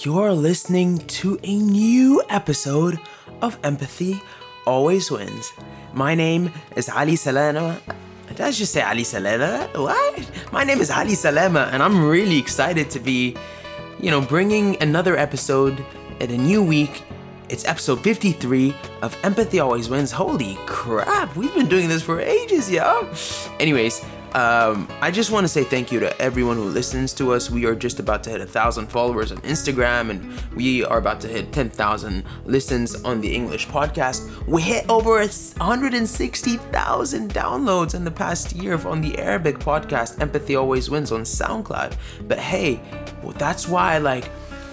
You're listening to a new episode of Empathy Always Wins. My name is Ali Salama. Did I just say Ali Salama? What? My name is Ali Salama, and I'm really excited to be, you know, bringing another episode at a new week. It's episode 53 of Empathy Always Wins. Holy crap, we've been doing this for ages, yo. Anyways, um, I just want to say thank you to everyone who listens to us. We are just about to hit a thousand followers on Instagram, and we are about to hit 10,000 listens on the English podcast. We hit over 160,000 downloads in the past year on the Arabic podcast. Empathy always wins on SoundCloud. But hey, well, that's why like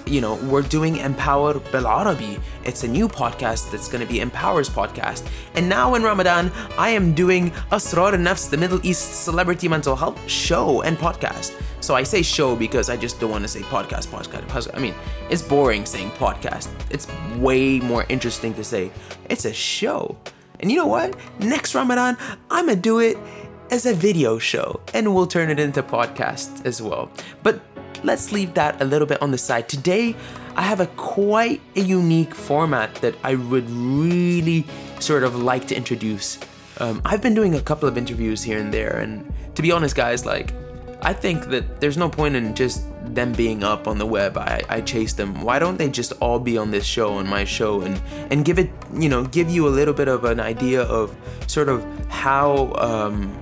you know, we're doing Empower Bil Arabi. It's a new podcast that's going to be Empower's podcast. And now in Ramadan, I am doing Asrar Nafs, the Middle East celebrity mental health show and podcast. So I say show because I just don't want to say podcast, podcast. I mean, it's boring saying podcast. It's way more interesting to say it's a show. And you know what? Next Ramadan, I'm going to do it as a video show and we'll turn it into podcast as well. But let's leave that a little bit on the side. Today, I have a quite a unique format that I would really sort of like to introduce. Um, I've been doing a couple of interviews here and there, and to be honest, guys, like, I think that there's no point in just them being up on the web. I, I chase them. Why don't they just all be on this show, on my show, and and give it, you know, give you a little bit of an idea of sort of how um,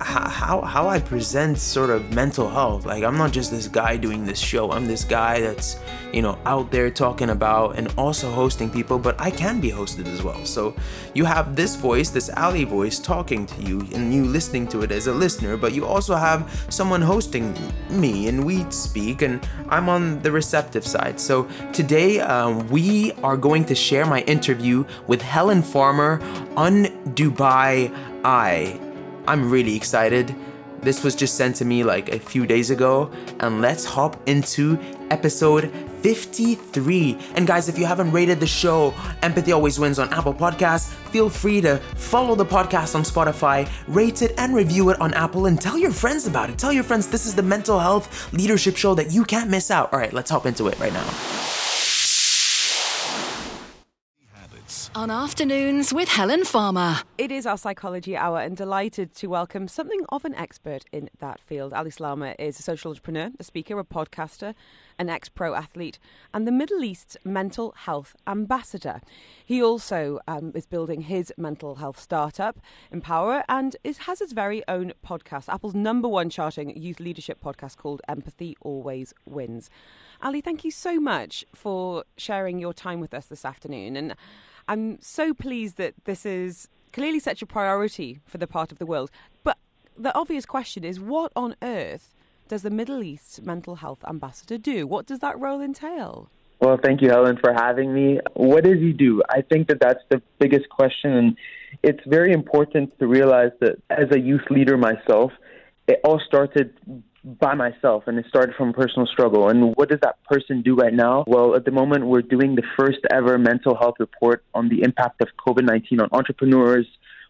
how how I present sort of mental health. Like I'm not just this guy doing this show. I'm this guy that's you know out there talking about and also hosting people, but I can be hosted as well. So you have this voice, this Ali voice talking to you and you listening to it as a listener, but you also have someone hosting me and we speak and I'm on the receptive side. So today um, we are going to share my interview with Helen Farmer on Dubai Eye. I'm really excited. This was just sent to me like a few days ago, and let's hop into episode 53. And guys, if you haven't rated the show, Empathy Always Wins on Apple Podcasts, feel free to follow the podcast on Spotify, rate it and review it on Apple, and tell your friends about it. Tell your friends this is the mental health leadership show that you can't miss out. All right, let's hop into it right now. On afternoons with Helen Farmer. It is our psychology hour and delighted to welcome something of an expert in that field. Ali Salama is a social entrepreneur, a speaker, a podcaster, an ex pro athlete, and the Middle East's mental health ambassador. He also um, is building his mental health startup, Empower, and is, has his very own podcast, Apple's number one charting youth leadership podcast called Empathy Always Wins. Ali, thank you so much for sharing your time with us this afternoon. And I'm so pleased that this is clearly such a priority for the part of the world. But the obvious question is what on earth does the Middle East mental health ambassador do? What does that role entail? Well, thank you, Helen, for having me. What does he do? I think that that's the biggest question. And it's very important to realize that as a youth leader myself, it all started by myself and it started from personal struggle. And what does that person do right now? Well, at the moment, we're doing the first ever mental health report on the impact of COVID 19 on entrepreneurs.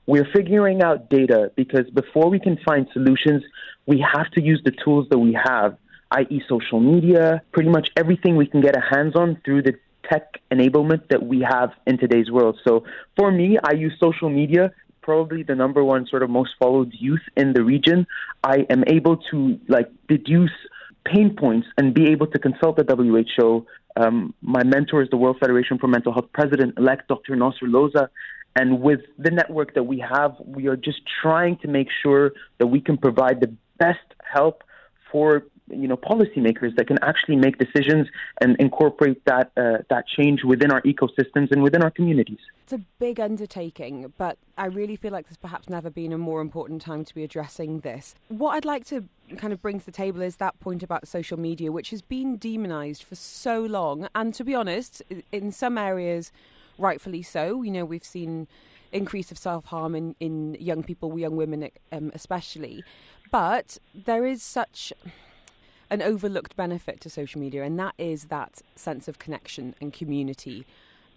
We're figuring out data because before we can find solutions, we have to use the tools that we have, i.e., social media, pretty much everything we can get a hands on through the tech enablement that we have in today's world. So for me, I use social media probably the number one sort of most followed youth in the region, I am able to like deduce pain points and be able to consult the WHO. Um, my mentor is the World Federation for Mental Health President elect Dr. Nasser Loza. And with the network that we have, we are just trying to make sure that we can provide the best help for you know policymakers that can actually make decisions and incorporate that uh, that change within our ecosystems and within our communities. It's a big undertaking, but I really feel like there's perhaps never been a more important time to be addressing this. What I'd like to kind of bring to the table is that point about social media, which has been demonized for so long, and to be honest, in some areas, rightfully so. You know, we've seen increase of self harm in, in young people, young women um, especially. But there is such an overlooked benefit to social media, and that is that sense of connection and community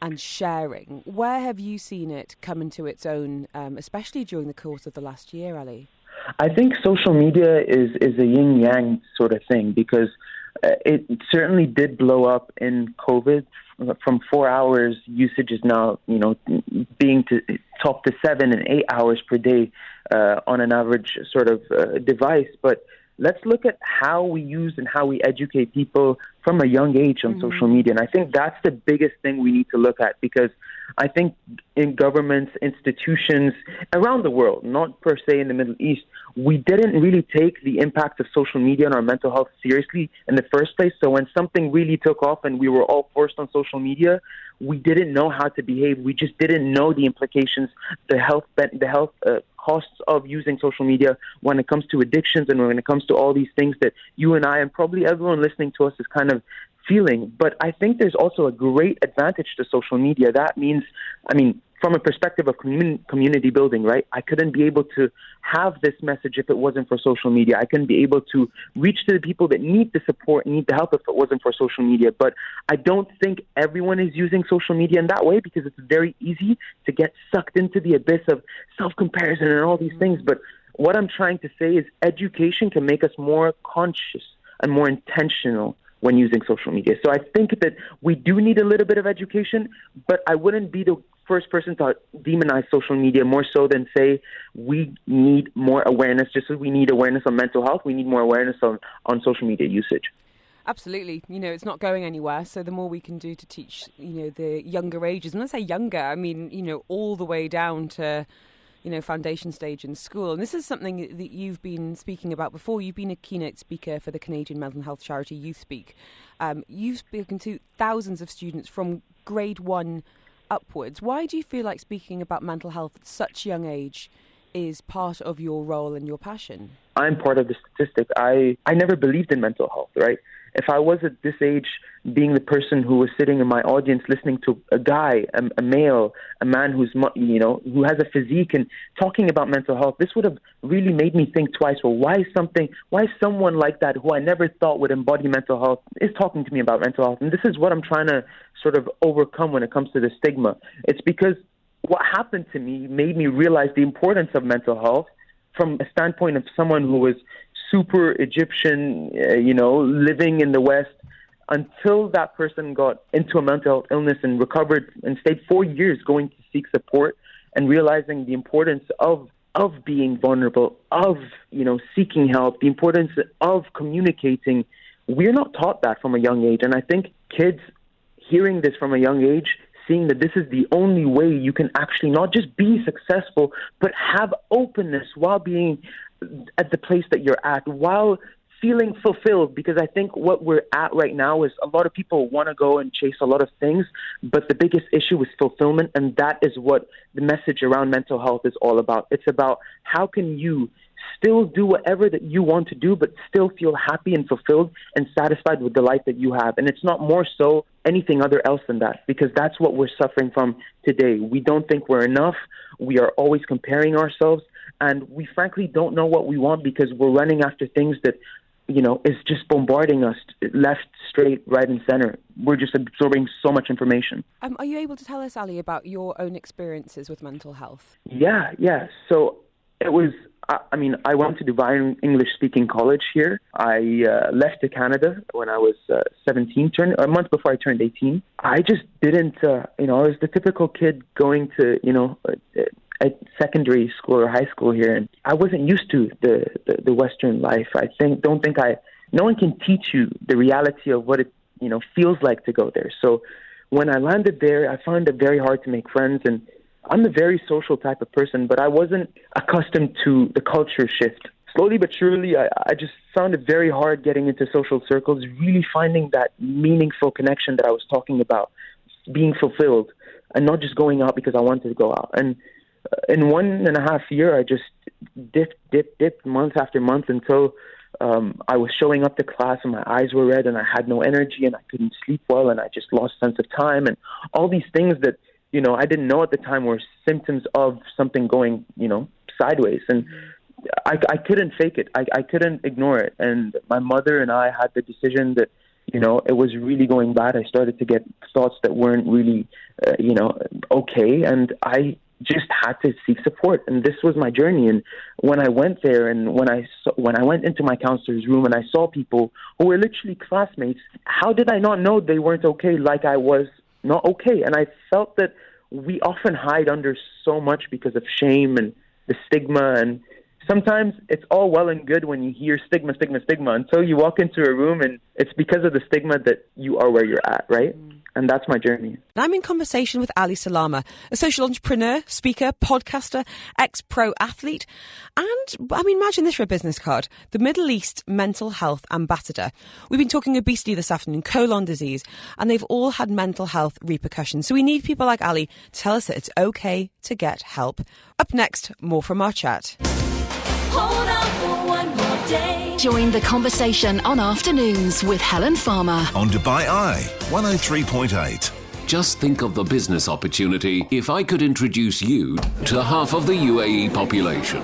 and sharing. Where have you seen it come into its own, um, especially during the course of the last year, Ali? I think social media is, is a yin yang sort of thing because uh, it certainly did blow up in COVID. From four hours usage is now, you know, being to top to seven and eight hours per day uh, on an average sort of uh, device. But let's look at how we use and how we educate people from a young age on mm-hmm. social media. And I think that's the biggest thing we need to look at because I think in governments, institutions around the world, not per se in the Middle East, we didn't really take the impact of social media on our mental health seriously in the first place. So when something really took off and we were all forced on social media, we didn't know how to behave. We just didn't know the implications, the health, the health uh, costs of using social media when it comes to addictions and when it comes to all these things that you and I and probably everyone listening to us is kind of feeling. But I think there's also a great advantage to social media. That means, I mean, from a perspective of community, community building, right? I couldn't be able to have this message if it wasn't for social media. I couldn't be able to reach to the people that need the support, need the help if it wasn't for social media. But I don't think everyone is using social media in that way because it's very easy to get sucked into the abyss of self comparison and all these things. But what I'm trying to say is education can make us more conscious and more intentional when using social media. So I think that we do need a little bit of education, but I wouldn't be the first person to demonize social media more so than say we need more awareness. Just as we need awareness on mental health, we need more awareness on, on social media usage. Absolutely. You know, it's not going anywhere. So the more we can do to teach, you know, the younger ages, and let's say younger, I mean, you know, all the way down to you know, foundation stage in school. And this is something that you've been speaking about before. You've been a keynote speaker for the Canadian mental health charity Youth Speak. Um, you've spoken to thousands of students from grade one upwards. Why do you feel like speaking about mental health at such young age is part of your role and your passion? I'm part of the statistic. I, I never believed in mental health, right? If I was at this age being the person who was sitting in my audience listening to a guy, a, a, male, a man who's you know who has a physique and talking about mental health, this would have really made me think twice. Well, why something, why someone like that who I never thought would embody mental health is talking to me about mental health? And this is what I'm trying to sort of overcome when it comes to the stigma. It's because what happened to me made me realize the importance of mental health from a standpoint of someone who was super Egyptian, uh, you know, living in the West until that person got into a mental illness and recovered and stayed four years going to seek support and realizing the importance of of being vulnerable, of you know seeking help, the importance of communicating. We're not taught that from a young age, and I think kids hearing this from a young age, seeing that this is the only way you can actually not just be successful, but have openness while being at the place that you're at while feeling fulfilled because I think what we're at right now is a lot of people want to go and chase a lot of things, but the biggest issue is fulfillment, and that is what the message around mental health is all about. It's about how can you still do whatever that you want to do, but still feel happy and fulfilled and satisfied with the life that you have. And it's not more so anything other else than that, because that's what we're suffering from today. We don't think we're enough. We are always comparing ourselves and we frankly don't know what we want because we're running after things that you know is just bombarding us left straight right and center we're just absorbing so much information um, are you able to tell us ali about your own experiences with mental health yeah yeah so it was I mean, I went to Dubai English speaking college here. I uh, left to Canada when I was uh, 17, turned, a month before I turned 18. I just didn't, uh, you know, I was the typical kid going to, you know, uh, at secondary school or high school here, and I wasn't used to the, the the Western life. I think don't think I. No one can teach you the reality of what it you know feels like to go there. So when I landed there, I found it very hard to make friends, and I'm a very social type of person, but I wasn't accustomed to the culture shift. Slowly but surely, I, I just found it very hard getting into social circles, really finding that meaningful connection that I was talking about, being fulfilled, and not just going out because I wanted to go out. And in one and a half year, I just dipped, dipped, dipped month after month until um, I was showing up to class and my eyes were red and I had no energy and I couldn't sleep well and I just lost sense of time and all these things that you know I didn't know at the time were symptoms of something going you know sideways and I, I couldn't fake it. I, I couldn't ignore it. And my mother and I had the decision that you know it was really going bad. I started to get thoughts that weren't really uh, you know okay and I just had to seek support, and this was my journey. And when I went there, and when I saw, when I went into my counselor's room, and I saw people who were literally classmates, how did I not know they weren't okay like I was not okay? And I felt that we often hide under so much because of shame and the stigma and sometimes it's all well and good when you hear stigma, stigma, stigma until you walk into a room and it's because of the stigma that you are where you're at, right? Mm. And that's my journey. I'm in conversation with Ali Salama, a social entrepreneur, speaker, podcaster, ex pro athlete, and I mean, imagine this for a business card the Middle East mental health ambassador. We've been talking obesity this afternoon, colon disease, and they've all had mental health repercussions. So we need people like Ali to tell us that it's okay to get help. Up next, more from our chat. Join the conversation on afternoons with Helen Farmer on Dubai Eye 103.8. Just think of the business opportunity if I could introduce you to half of the UAE population.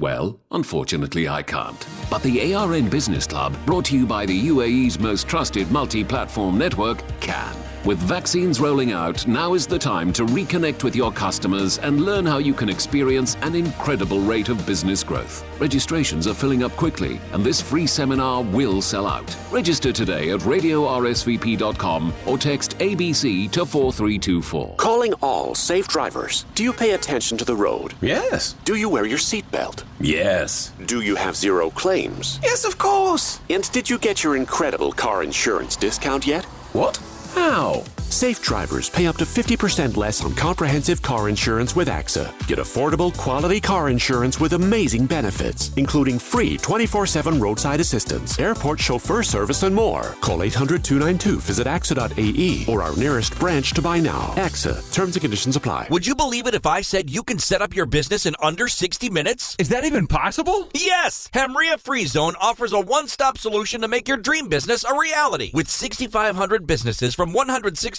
Well, unfortunately, I can't. But the ARN Business Club, brought to you by the UAE's most trusted multi platform network, can. With vaccines rolling out, now is the time to reconnect with your customers and learn how you can experience an incredible rate of business growth. Registrations are filling up quickly, and this free seminar will sell out. Register today at radiorsvp.com or text ABC to 4324. Calling all safe drivers. Do you pay attention to the road? Yes. Do you wear your seatbelt? Yes. Do you have zero claims? Yes, of course. And did you get your incredible car insurance discount yet? What? How? Safe drivers pay up to 50% less on comprehensive car insurance with AXA. Get affordable, quality car insurance with amazing benefits, including free 24 7 roadside assistance, airport chauffeur service, and more. Call 800 292, visit AXA.ae or our nearest branch to buy now. AXA, terms and conditions apply. Would you believe it if I said you can set up your business in under 60 minutes? Is that even possible? Yes! Hamria Free Zone offers a one stop solution to make your dream business a reality. With 6,500 businesses from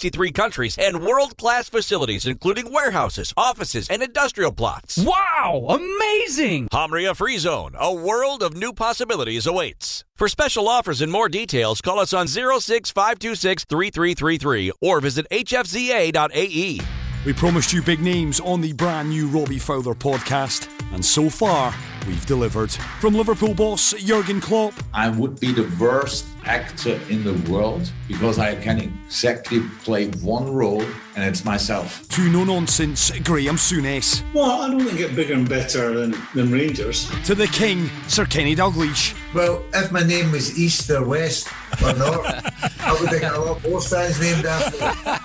163 countries and world class facilities, including warehouses, offices, and industrial plots. Wow! Amazing! Hamria Free Zone, a world of new possibilities awaits. For special offers and more details, call us on 06526 3333 or visit hfza.ae. We promised you big names on the brand new Robbie Fowler podcast, and so far, we've delivered. From Liverpool boss Jurgen Klopp. I would be the worst actor in the world because I can exactly play one role and it's myself. To no nonsense Graham Souness. Well, I don't think it bigger and better than, than Rangers. To the King, Sir Kenny Dalglish. Well, if my name was East or West or North, I would think a lot more fans named after me.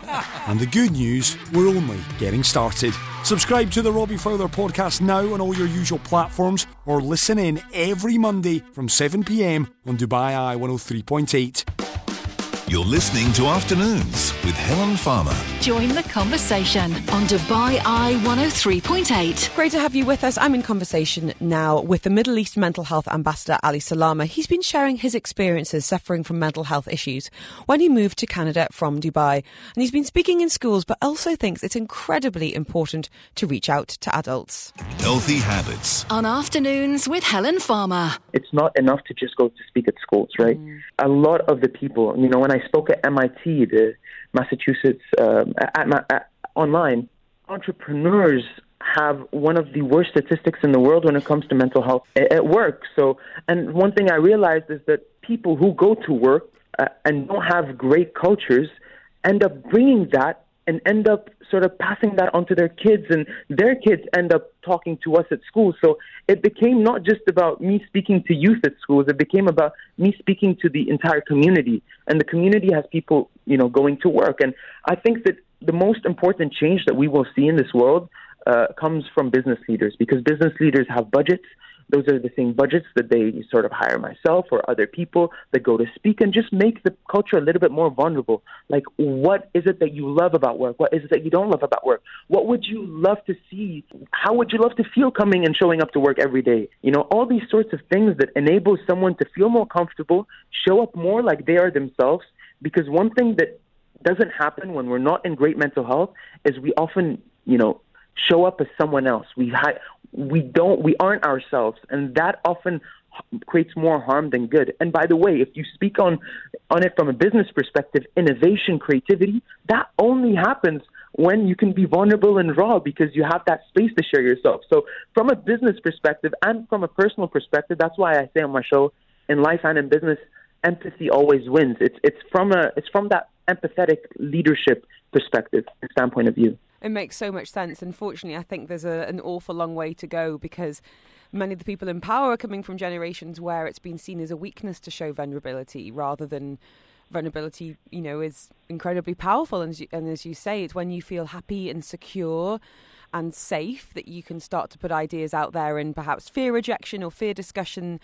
And the good news, we're only getting started. Subscribe to the Robbie Fowler podcast now on all your usual platforms or listen in every Monday from 7pm on Dubai Eye 103.8. You're listening to Afternoons with Helen Farmer. Join the conversation on Dubai Eye 103.8. Great to have you with us. I'm in conversation now with the Middle East mental health ambassador Ali Salama. He's been sharing his experiences suffering from mental health issues when he moved to Canada from Dubai. And he's been speaking in schools, but also thinks it's incredibly important to reach out to adults. Healthy habits. On Afternoons with Helen Farmer. It's not enough to just go to speak at schools, right? Mm. A lot of the people, you know, when I spoke at MIT, the Massachusetts, um, at, at, online, entrepreneurs have one of the worst statistics in the world when it comes to mental health at work. So, and one thing I realized is that people who go to work uh, and don't have great cultures end up bringing that and end up sort of passing that on to their kids, and their kids end up talking to us at school. So it became not just about me speaking to youth at schools; it became about me speaking to the entire community. And the community has people, you know, going to work. And I think that the most important change that we will see in this world uh, comes from business leaders because business leaders have budgets those are the same budgets that they sort of hire myself or other people that go to speak and just make the culture a little bit more vulnerable. Like, what is it that you love about work? What is it that you don't love about work? What would you love to see? How would you love to feel coming and showing up to work every day? You know, all these sorts of things that enable someone to feel more comfortable, show up more like they are themselves. Because one thing that doesn't happen when we're not in great mental health is we often, you know, show up as someone else. We hi- we don't we aren't ourselves, and that often creates more harm than good. And by the way, if you speak on on it from a business perspective, innovation, creativity, that only happens when you can be vulnerable and raw because you have that space to share yourself. So, from a business perspective and from a personal perspective, that's why I say on my show, in life and in business, empathy always wins. It's it's from a it's from that empathetic leadership perspective standpoint of view. It makes so much sense. Unfortunately, I think there's a, an awful long way to go because many of the people in power are coming from generations where it's been seen as a weakness to show vulnerability rather than vulnerability, you know, is incredibly powerful. And and as you say, it's when you feel happy and secure and safe that you can start to put ideas out there and perhaps fear rejection or fear discussion.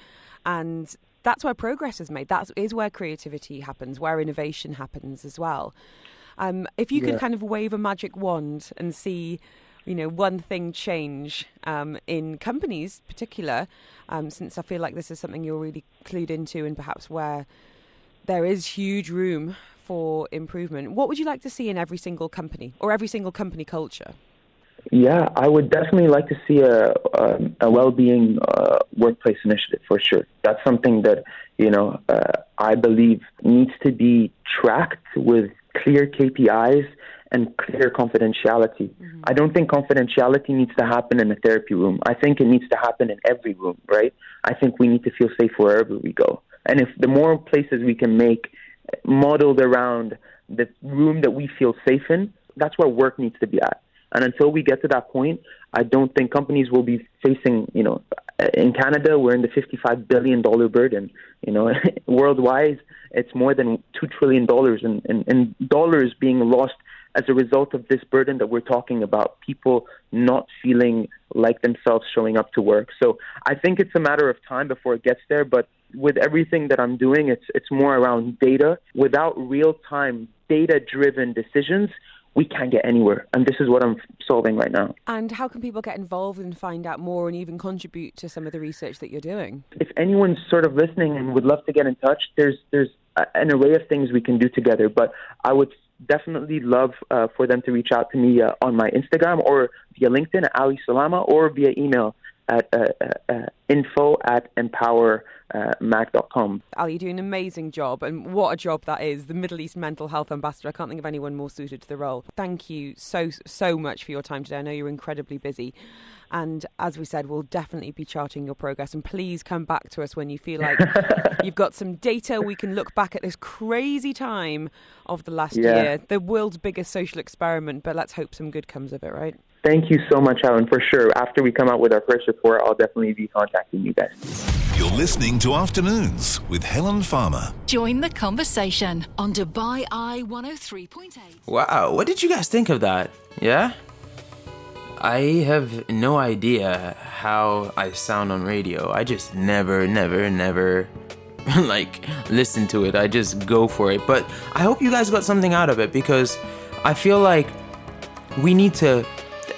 And that's where progress is made. That is where creativity happens, where innovation happens as well. Um, if you could Yeah. kind of wave a magic wand and see, you know, one thing change um, in companies, particular, um, since I feel like this is something you're really clued into, and perhaps where there is huge room for improvement. What would you like to see in every single company or every single company culture? Yeah, I would definitely like to see a a, a well-being uh, workplace initiative for sure. That's something that you know uh, I believe needs to be tracked with clear KPIs and clear confidentiality. Mm-hmm. I don't think confidentiality needs to happen in a therapy room. I think it needs to happen in every room, right? I think we need to feel safe wherever we go. And if the more places we can make modeled around the room that we feel safe in, that's where work needs to be at. And until we get to that point, I don't think companies will be facing, you know, Uh, in Canada, we're in the $55 billion burden. You know, worldwide, it's more than $2 trillion in, in, in dollars being lost as a result of this burden that we're talking about, people not feeling like themselves showing up to work. So I think it's a matter of time before it gets there, but with everything that I'm doing, it's it's more around data. Without real time data driven decisions, we can't get anywhere. And this is what I'm solving right now. And how can people get involved and find out more and even contribute to some of the research that you're doing? If anyone's sort of listening and would love to get in touch, there's there's an array of things we can do together. But I would definitely love uh, for them to reach out to me uh, on my Instagram or via LinkedIn at Ali Salama or via email at uh, uh, uh, info at empowermac.com. Ali, you do an amazing job, and what a job that is. The Middle East Mental Health Ambassador. I can't think of anyone more suited to the role. Thank you so, so much for your time today. I know you're incredibly busy. And as we said, we'll definitely be charting your progress. And please come back to us when you feel like you've got some data. We can look back at this crazy time of the last Yeah. year, the world's biggest social experiment. But let's hope some good comes of it, right? Thank you so much, Alan. For sure, after we come out with our first report, I'll definitely be contacting you guys. You're listening to Afternoons with Helen Farmer. Join the conversation on Dubai Eye 103.8. Wow, what did you guys think of that? Yeah? I have no idea how I sound on radio. I just never, never, never like listen to it. I just go for it. But I hope you guys got something out of it because I feel like we need to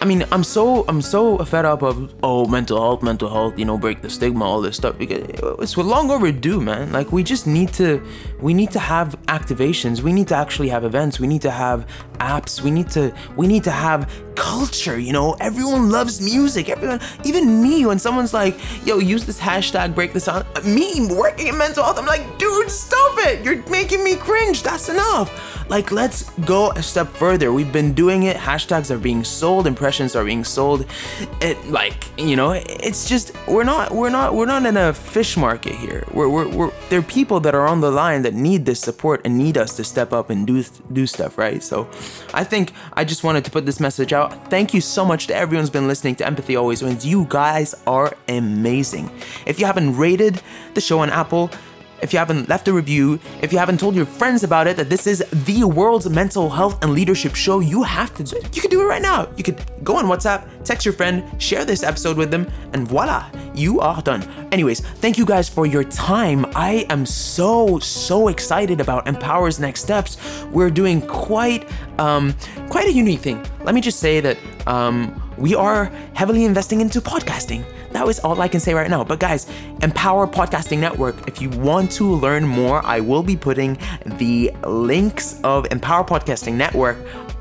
I mean, I'm so I'm so fed up of oh mental health, mental health, you know, break the stigma, all this stuff because it's long overdue, man. Like we just need to we need to have activations. We need to actually have events. We need to have apps. We need to we need to have culture, you know. Everyone loves music. Everyone even me when someone's like, "Yo, use this hashtag break this sound." Me working in mental health, I'm like, "Dude, stop it. You're making me cringe. That's enough." Like, let's go a step further. We've been doing it. Hashtags are being sold. Impressions are being sold. It like you know, it's just we're not we're not we're not in a fish market here. We're we're, we're there are people that are on the line that need this support and need us to step up and do do stuff right. So, I think I just wanted to put this message out. Thank you so much to everyone who's been listening to Empathy Always Wins. You guys are amazing. If you haven't rated the show on Apple if you haven't left a review, if you haven't told your friends about it, that this is the world's mental health and leadership show, you have to, do it. you can do it right now. You could go on WhatsApp, text your friend, share this episode with them, and voila, you are done. Anyways, thank you guys for your time. I am so, so excited about Empower's next steps. We're doing quite, um, quite a unique thing. Let me just say that, um, we are heavily investing into podcasting. That was all I can say right now. But guys, Empower Podcasting Network, if you want to learn more, I will be putting the links of Empower Podcasting Network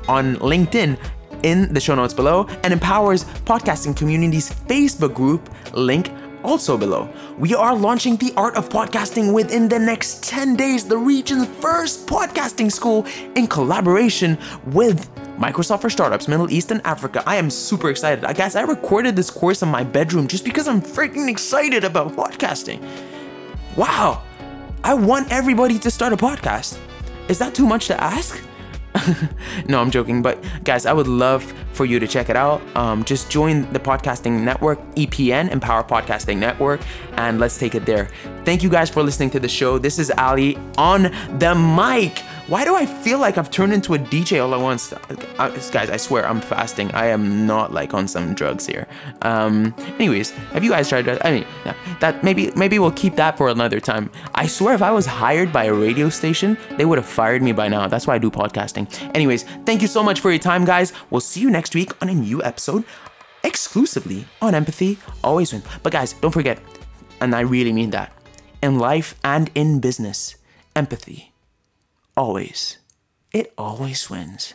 on LinkedIn in the show notes below and Empower's podcasting community's Facebook group link also below. We are launching the art of podcasting within the next 10 days, the region's first podcasting school in collaboration with Microsoft for Startups, Middle East and Africa. I am super excited. I guess I recorded this course in my bedroom just because I'm freaking excited about podcasting. Wow. I want everybody to start a podcast. Is that too much to ask? no, I'm joking. But guys, I would love for you to check it out. Um, just join the podcasting network, EPN, Empower Podcasting Network, and let's take it there. Thank you guys for listening to the show. This is Ali on the mic. Why do I feel like I've turned into a DJ all at once? Uh, guys, I swear I'm fasting. I am not like on some drugs here. Um, anyways, have you guys tried? I mean, that maybe maybe we'll keep that for another time. I swear if I was hired by a radio station, they would have fired me by now. That's why I do podcasting. Anyways, thank you so much for your time, guys. We'll see you next week on a new episode exclusively on Empathy Always Win. But guys, don't forget, and I really mean that, in life and in business, empathy always, it always wins.